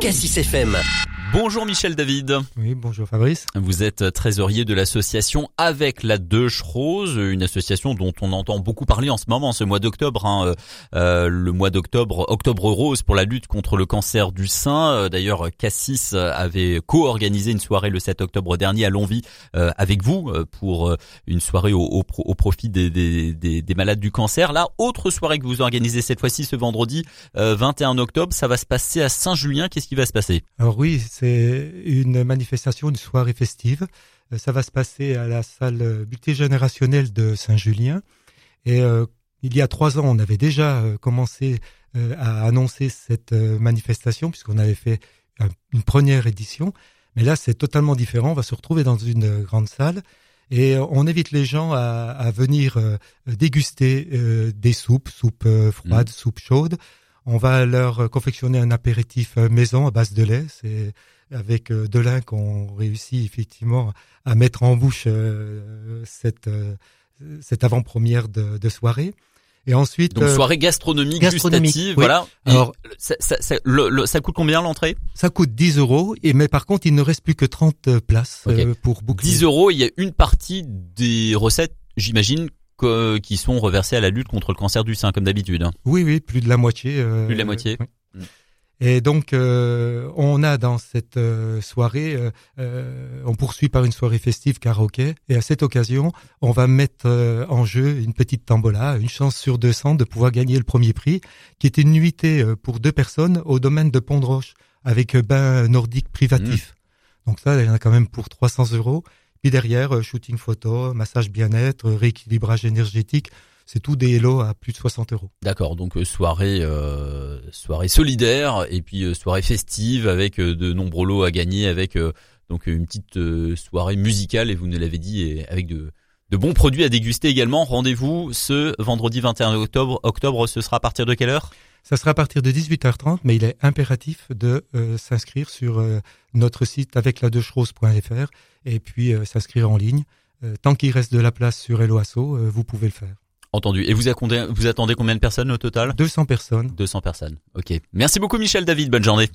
Cassis FM. Bonjour Michel David. Oui, bonjour Fabrice. Vous êtes trésorier de l'association Avec la Deuche Rose, une association dont on entend beaucoup parler en ce moment, ce mois d'octobre, hein, euh, euh, le mois d'octobre, Octobre Rose pour la lutte contre le cancer du sein. Euh, d'ailleurs, Cassis avait co-organisé une soirée le 7 octobre dernier à Longwy avec vous pour une soirée au, au, au profit des, des, des, des, malades du cancer. Là, autre soirée que vous organisez cette fois-ci ce vendredi 21 octobre, ça va se passer à Saint-Julien. Qu'est-ce qui va se passer? Alors oui, c'est une manifestation, une soirée festive. Euh, ça va se passer à la salle multigénérationnelle de Saint-Julien. Et euh, il y a trois ans, on avait déjà euh, commencé à annoncer cette manifestation puisqu'on avait fait une première édition. Mais là, c'est totalement différent. On va se retrouver dans une grande salle et on invite les gens à, à venir déguster des soupes, soupes froides, mmh. soupes chaudes. On va leur confectionner un apéritif maison à base de lait. C'est avec euh, Delin qu'on réussit effectivement à mettre en bouche euh, cette euh, cette avant-première de, de, soirée. Et ensuite, donc soirée gastronomique, gustative, voilà. Alors, ça, ça, ça, le, ça, coûte combien l'entrée? Ça coûte 10 euros, et mais par contre, il ne reste plus que 30 places pour boucler. 10 euros, il y a une partie des recettes, j'imagine, qui sont reversées à la lutte contre le cancer du sein, comme d'habitude. Hein. Oui, oui, plus de la moitié. plus de la moitié. Oui. Mm. Et donc, euh, on a dans cette euh, soirée, euh, on poursuit par une soirée festive karaoké. Et à cette occasion, on va mettre en jeu une petite tambola, une chance sur 200 de pouvoir gagner le premier prix, qui est une nuitée pour deux personnes au domaine de Pont de Roche, avec bain nordique privatif. Mmh. Donc ça, il y en a quand même pour 300 euros. Puis derrière, shooting photo, massage bien-être, rééquilibrage énergétique c'est tout des hello à plus de 60 euros. D'accord, donc euh, soirée euh, soirée solidaire et puis euh, soirée festive avec de nombreux lots à gagner, avec donc une petite soirée musicale et vous nous l'avez dit et avec de de bons produits à déguster également. Rendez-vous ce vendredi 21 octobre. Octobre, ce sera à partir de quelle heure? Ça sera à partir de 18h30, mais il est impératif de s'inscrire sur notre site avec la et puis s'inscrire en ligne. tant qu'il reste de la place sur Eloasso, vous pouvez le faire. Entendu. Et vous attendez, vous attendez combien de personnes au total? 200 personnes. 200 personnes. Ok. Merci beaucoup Michel David. Bonne journée.